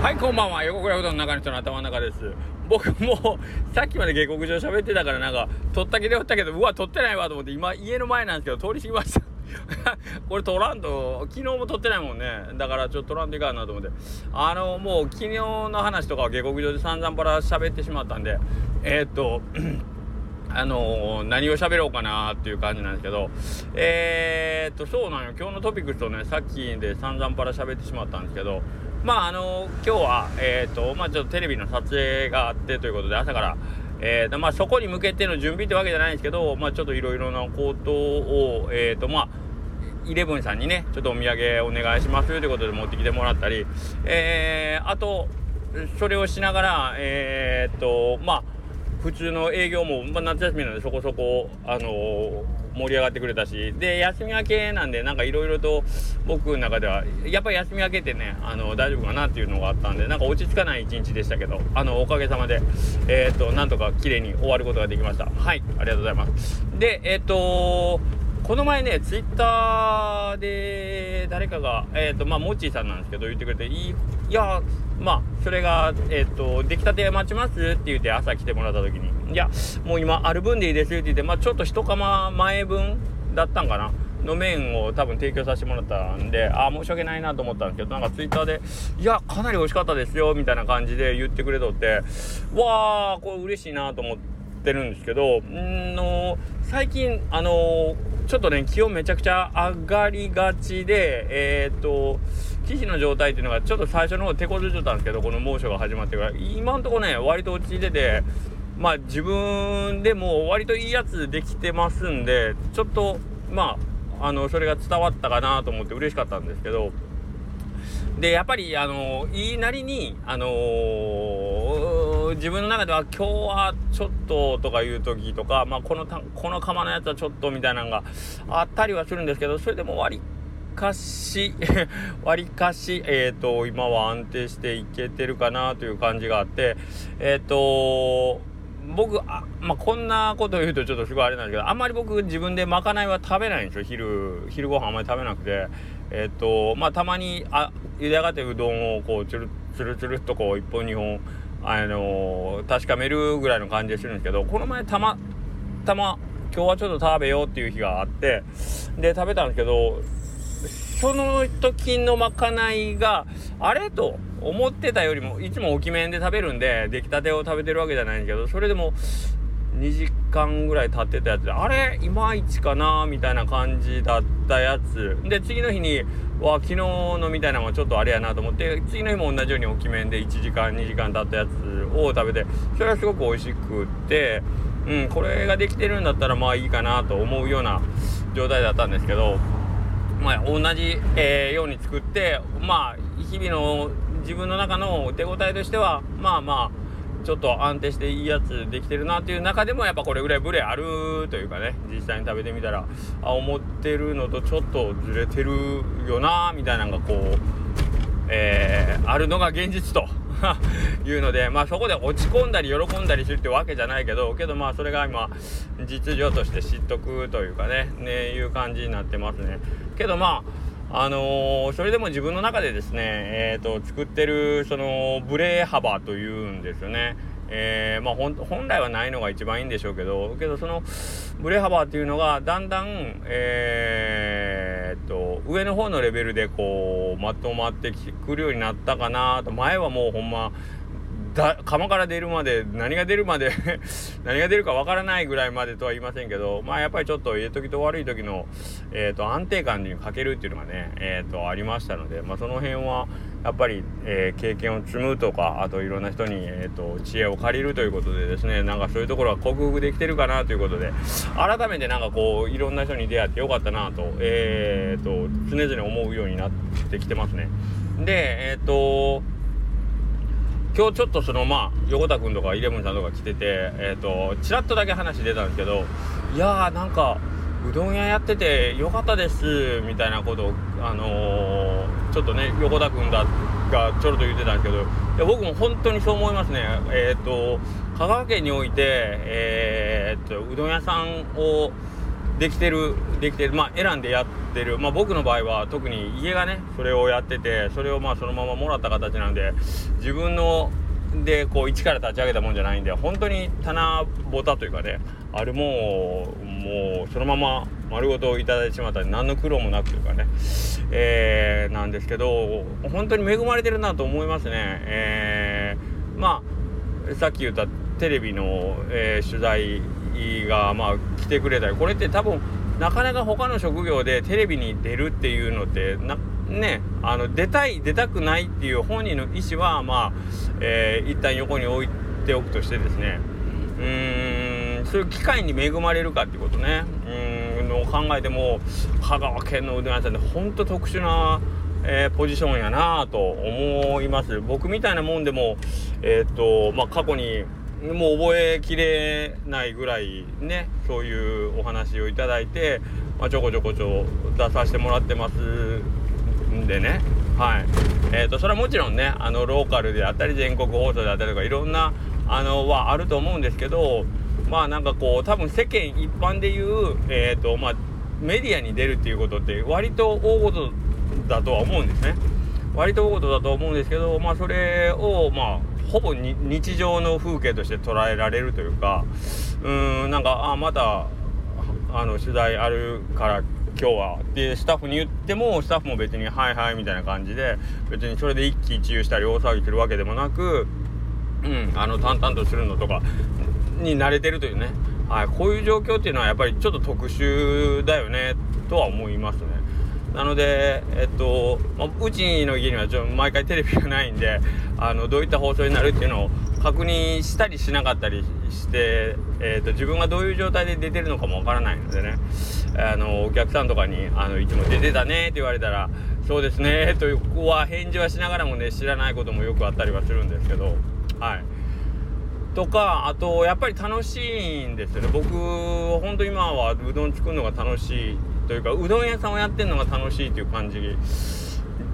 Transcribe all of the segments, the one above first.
はいこんばんは。横倉うどんの中の人の頭の中です。僕もうさっきまで下克上喋ってたからなんか撮った気でおったけどうわ撮ってないわと思って今家の前なんですけど通り過ぎました。これ撮らんと昨日も撮ってないもんね。だからちょっと撮らんといかんなと思って。あのもう昨日の話とかは下克上で散々パラ喋ってしまったんでえー、っとあのー、何を喋ろうかなっていう感じなんですけど、えー、っと、そうなんよ。今日のトピックスとね、さっきで散々パラ喋ってしまったんですけど、まあ、あのー、今日は、えっと、まあ、ちょっとテレビの撮影があってということで、朝から、えーと、まあ、そこに向けての準備ってわけじゃないんですけど、まあ、ちょっといろいろなことを、えっと、まあ、イレブンさんにね、ちょっとお土産お願いしますということで持ってきてもらったり、えー、あと、それをしながら、えー、っと、まあ、普通の営業も、まあ、夏休みなんでそこそこ、あのー、盛り上がってくれたし。で休み明けなんでなんかいろいろと僕の中ではやっぱり休み明けってねあの大丈夫かなっていうのがあったんでなんか落ち着かない一日でしたけどあのおかげさまでえっ、となんとか綺麗に終わることができました。はいありがとうございます。でえっ、とこの前ねツイッターで誰かがえっ、とまあモッチーさんなんですけど言ってくれていやまあそれがえっ、と出来たて待ちますって言って朝来てもらった時にいやもう今ある分でいいですって言ってまあちょっと一釜前分だったんかな。の麺を多分提供させてもらったんでああ申し訳ないなと思ったんですけどなんかツイッターで「いやかなり美味しかったですよ」みたいな感じで言ってくれとってわあこれ嬉しいなと思ってるんですけどんの最近あのちょっとね気温めちゃくちゃ上がりがちでえー、っと記事の状態っていうのがちょっと最初の方手こずってたんですけどこの猛暑が始まってから今んとこね割と落ち着いててまあ自分でも割といいやつできてますんでちょっとまああのそれが伝わったかなと思って嬉しかったんですけどでやっぱりあのいいなりにあのー、自分の中では今日はちょっととかいう時とか、まあ、このたこの釜のやつはちょっとみたいなのがあったりはするんですけどそれでも割かし 割かし、えっ、ー、と今は安定していけてるかなという感じがあってえっ、ー、と僕あ、まあ、こんなこと言うとちょっとすごいあれなんですけどあんまり僕自分でまかないは食べないんですよ昼昼ご飯あんまり食べなくて。えっ、ー、とまあたまにあ茹で上がってうどんをこうつるつるつるっとこう1本2本あの、確かめるぐらいの感じでするんですけどこの前たまたま今日はちょっと食べようっていう日があってで食べたんですけどその時のまかないがあれと思ってたよりもいつも大きめで食べるんで出来たてを食べてるわけじゃないんですけどそれでも2時間ぐらい経ってたやつであれいまいちかなみたいな感じだったやつ。で次の日にわ昨日のみたいなのがちょっとあれやなと思って次の日も同じように大きめで1時間2時間経ったやつを食べてそれはすごく美味しくってうんこれができてるんだったらまあいいかなと思うような状態だったんですけどまあ同じ、えー、ように作ってまあ日々の自分の中の手応えとしてはまあまあちょっと安定していいやつできてるなっていう中でもやっぱこれぐらいブレあるというかね実際に食べてみたらあ思ってるのとちょっとずれてるよなみたいなのがこう、えー、あるのが現実と いうのでまあそこで落ち込んだり喜んだりするってわけじゃないけどけどまあそれが今実情として知っとくというかねねいう感じになってますね。けどまああのー、それでも自分の中でですね、えーと、作ってるそのブレ幅というんですよね。えー、まあ、本来はないのが一番いいんでしょうけどけどそのブレ幅っていうのがだんだん、えー、と上の方のレベルでこうまとまってくるようになったかなと前はもうほんまだ釜から出るまで何が出るまで 何が出るかわからないぐらいまでとは言いませんけどまあやっぱりちょっといい時と悪い時の、えーと、安定感に欠けるっていうのがね、えーと、ありましたので、まあ、その辺はやっぱり、えー、経験を積むとかあといろんな人に、えーと、知恵を借りるということでですねなんかそういうところは克服できてるかなということで改めてなんかこういろんな人に出会ってよかったなと,、えー、と常々思うようになってきてますね。でえっ、ー、と今日ちょっとそのまあ横田君とかイレブンさんとか来ててえっ、ー、とちらっとだけ話出たんですけどいやーなんかうどん屋やっててよかったですみたいなことをあのー、ちょっとね横田君だがちょろっと言ってたんですけどいや僕も本当にそう思いますね。えっ、ー、と香川県においてえっとうどん屋さんをできてるできてるまあ選んでやってるまあ僕の場合は特に家がねそれをやっててそれをまあそのままもらった形なんで自分のでこう一から立ち上げたもんじゃないんで本当に棚ぼたというかねあるももうそのまま丸ごといただいてしまったんで何の苦労もなくというかね、えー、なんですけど本当に恵まれてるなと思いますね。えー、まあさっき言ったテレビの、えー、取材がまあ来てくれたりこれって多分なかなか他の職業でテレビに出るっていうのってねあの出たい出たくないっていう本人の意思はまあ、えー、一旦横に置いておくとしてですね。うーんそういう機会に恵まれるかっていうことねうんの考えても香川県のうどん屋さんで本当特殊な、えー、ポジションやなと思います。僕みたいなもんでもえっ、とまあ過去にもう覚えきれないぐらいねそういうお話をいただいて、まあ、ちょこちょこちょ出させてもらってますんでねはいえーと、それはもちろんねあのローカルであったり全国放送であったりとかいろんなあのはあると思うんですけどまあなんかこう多分世間一般で言う、えーとまあ、メディアに出るっていうことって割と大事だとは思うんですね。割と大事だと思うんですけど、まあ、それをまあほぼ日常の風景として捉えられるというかうーんなんかあまたあの取材あるから今日はでスタッフに言ってもスタッフも別に「はいはい」みたいな感じで別にそれで一喜一憂したり大騒ぎするわけでもなくうんあの淡々とするのとかに慣れてるというね、はい、こういう状況っていうのはやっぱりちょっと特殊だよねとは思いますね。なので、えっと、まあ、うちの家にはちょ毎回テレビがないんで、あの、どういった放送になるっていうのを確認したりしなかったりして、えっと、自分がどういう状態で出てるのかもわからないのでね、あの、お客さんとかに、あの、いつも出てたねって言われたら、そうですね、という、ここは返事はしながらもね、知らないこともよくあったりはするんですけど、はい。とか、あと、やっぱり楽しいんですよね。僕、ほんと今はうどん作るのが楽しいというかうどん屋さんをやってるのが楽しいという感じ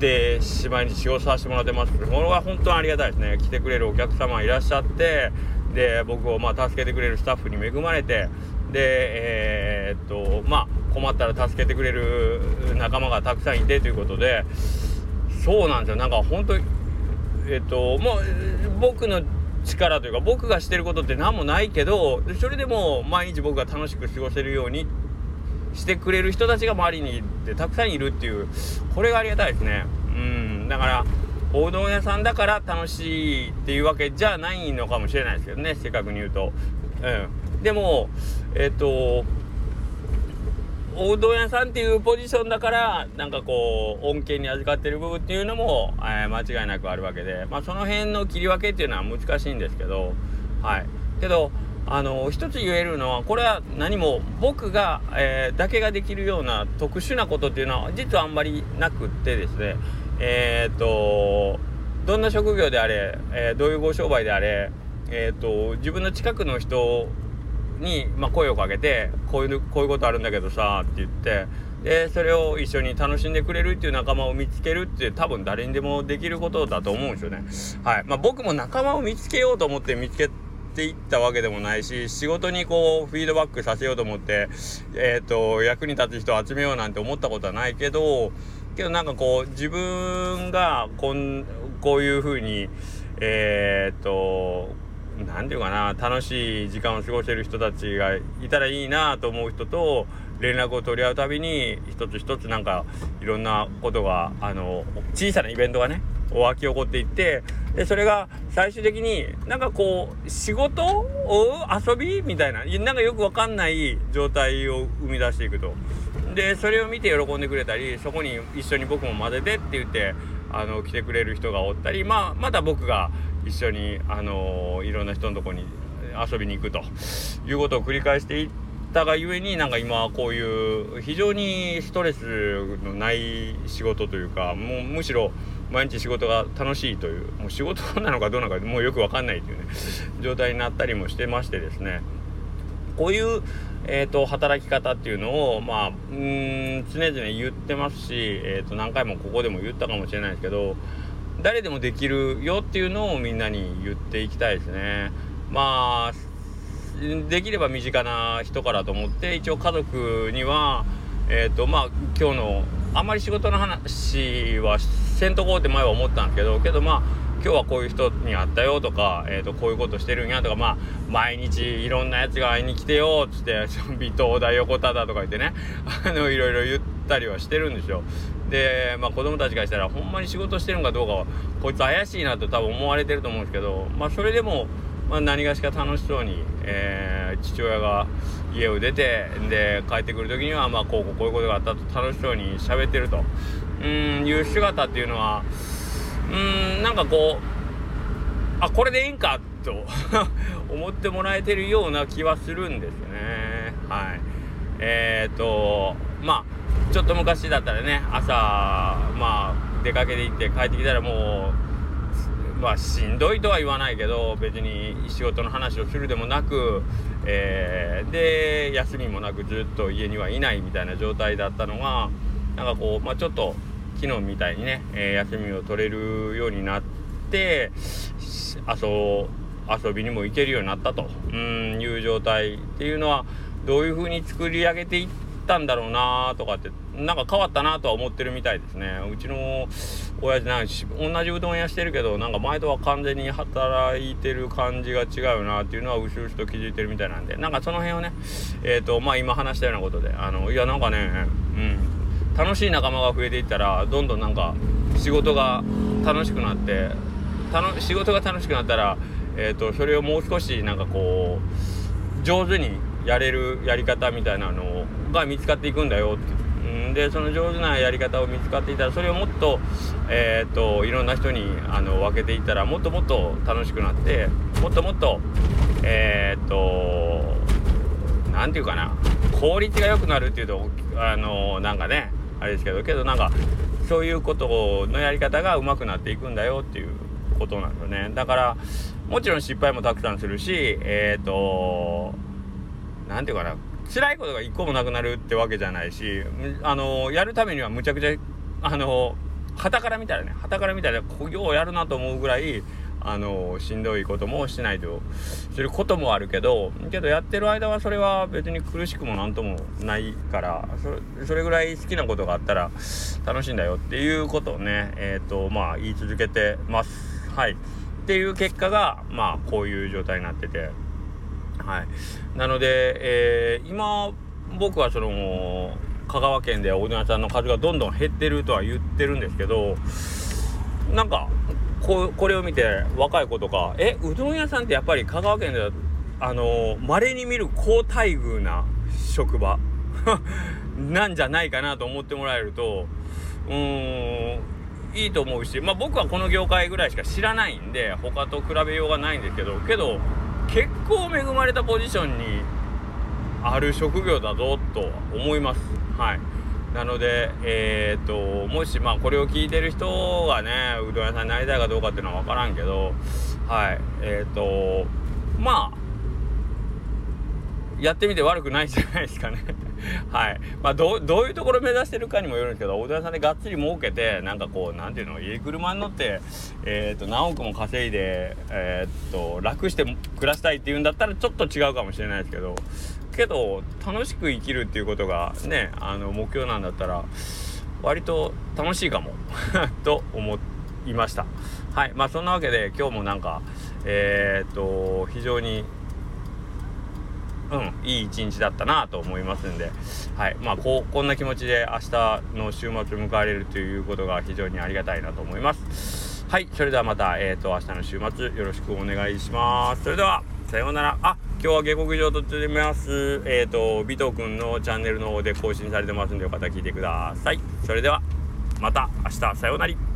で毎日仕事させてもらってます。これは本当にありがたいですね。来てくれるお客様いらっしゃってで僕をまあ助けてくれるスタッフに恵まれてでえー、っとまあ困ったら助けてくれる仲間がたくさんいてということでそうなんですよ。なんか本当えっともう僕の力というか僕がしてることって何もないけどそれでも毎日僕が楽しく過ごせるようにっしてくれる人たちが周りにでたくさんいるっていうこれがありがたいですね。うん。だからおうどん屋さんだから楽しいっていうわけじゃないのかもしれないですけどね正確に言うと。うん。でもえっ、とおうどん屋さんっていうポジションだからなんかこう恩恵に預かってる部分っていうのも、えー、間違いなくあるわけでまあその辺の切り分けっていうのは難しいんですけどはい。けどあの一つ言えるのはこれは何も僕が、えー、だけができるような特殊なことっていうのは実はあんまりなくってですねえっ、とどんな職業であれ、えー、どういうご商売であれ、えーと、自分の近くの人に、まあ、声をかけてこういうこういうことあるんだけどさって言ってでそれを一緒に楽しんでくれるっていう仲間を見つけるって多分誰にでもできることだと思うんですよね。はいまあ、僕も仲間を見つけようと思って見つけっていったわけでもないし仕事にこうフィードバックさせようと思って、えーと、役に立つ人を集めようなんて思ったことはないけどけどなんかこう自分がこんこういうふうにえっ、と何て言うかな楽しい時間を過ごせる人たちがいたらいいなと思う人と連絡を取り合うたびに一つ一つなんかいろんなことがあの小さなイベントがね湧き起こっていってでそれが最終的になんかこう仕事を遊びみたいななんかよくわかんない状態を生み出していくと。でそれを見て喜んでくれたりそこに一緒に僕も混ぜてって言ってあの来てくれる人がおったりまあまた僕が一緒にあのいろんな人のとこに遊びに行くということを繰り返していったがゆえになんか今こういう非常にストレスのない仕事というかもうむしろ毎日仕事が楽しいというもう仕事なのかどうなのかもうよく分かんないというね。状態になったりもしてましてですね。こういう、えーと、働き方っていうのをまあうん常々言ってますし、えーと、何回もここでも言ったかもしれないですけど誰でもできるよっていうのをみんなに言っていきたいですね。まあできれば身近な人からと思って一応家族にはえっ、ー、とまあ今日のあんまり仕事の話はせんとこうって前は思ったんですけどけどまあ今日はこういう人に会ったよとか、えー、とこういうことしてるんやとかまあ毎日いろんなやつが会いに来てよっつって「微糖だ横田だ」とか言ってねあのいろいろ言ったりはしてるんですよ。でまあ子供たちがしたらほんまに仕事してるんかどうかはこいつ怪しいなと多分思われてると思うんですけどまあそれでも、まあ、何がしか楽しそうに、えー、父親が家を出てで帰ってくる時にはまあこうこうこういうことがあったと楽しそうに喋ってると。うんいう姿っていうのはうんなんかこうあこれでいいんかと 思ってもらえてるような気はするんですね。はい。えー、っとまあちょっと昔だったらね朝まあ出かけて行って帰ってきたらもうまあしんどいとは言わないけど別に仕事の話をするでもなく、えー、で休みもなくずっと家にはいないみたいな状態だったのがなんかこう、まあ、ちょっと昨日みたいにね、えー、休みを取れるようになって遊遊びにも行けるようになったとうんいう状態っていうのはどういう風に作り上げていったんだろうなとかってなんか変わったなとは思ってるみたいですね。うちの親父なんし同じうどん屋してるけどなんか前とは完全に働いてる感じが違うなっていうのはうしうしと気づいてるみたいなんで。なんかその辺をねえっ、ー、とまあ今話したようなことであのいやなんかねうん。楽しい仲間が増えていったらどんどんなんか仕事が楽しくなって仕事が楽しくなったら、えーと、それをもう少しなんかこう上手にやれるやり方みたいなのをが見つかっていくんだよ。ってでその上手なやり方を見つかっていたらそれをもっと,、えーと、いろんな人にあの分けていったらもっともっと楽しくなってもっともっとえっ、ー、と何て言うかな効率が良くなるっていうとあのなんかねあれですけどけどなんかそういうことのやり方が上手くなっていくんだよっていうことなんですよね。だからもちろん失敗もたくさんするしえっ、ー、と何て言うかな辛いことが一個もなくなるってわけじゃないしあのやるためにはむちゃくちゃあの旗から見たらね旗から見たらようやるなと思うぐらいあのしんどいこともしないとすることもあるけどけどやってる間はそれは別に苦しくもなんともないからそれぐらい好きなことがあったら楽しいんだよっていうことをねえっ、ー、とまあ言い続けてます。はい。っていう結果がまあこういう状態になってて。はい。なので、えー、今僕はその香川県でおうどん屋さんの数がどんどん減ってるとは言ってるんですけどなんかここれを見て若い子とかえうどん屋さんってやっぱり香川県ではあの稀に見る高待遇な職場？なんじゃないかなと思ってもらえるとうーんいいと思うしまあ僕はこの業界ぐらいしか知らないんで他と比べようがないんですけどけど結構恵まれたポジションにある職業だぞと思いますはい。なので、えー、っと、もし、まあ、これを聞いてる人がね、うどん屋さんになりたいかどうかっていうのは分からんけど、はい、えー、っと、まあ、やってみて悪くないじゃないですかね。はい。まあ、どう、どういうところ目指してるかにもよるんですけど、おうどん屋さんでがっつり儲けて、なんかこう、なんていうの、家車に乗って、えー、っと、何億も稼いで、えー、っと、楽して暮らしたいっていうんだったら、ちょっと違うかもしれないですけど、けど楽しく生きるっていうことがねあの目標なんだったら割と楽しいかも。と思いました。はい。まあそんなわけで今日もなんかえー、っと非常にうんいい一日だったなと思いますんで。はい。まあこうこんな気持ちで明日の週末を迎えられるということが非常にありがたいなと思います。はい。それではまたえー、と明日の週末よろしくお願いします。それではさようなら。あ今日は下克上とってます。えっ、ー、と、尾藤くんのチャンネルの方で更新されてますんで、よかったら聞いてください。それでは、また明日、さようなら。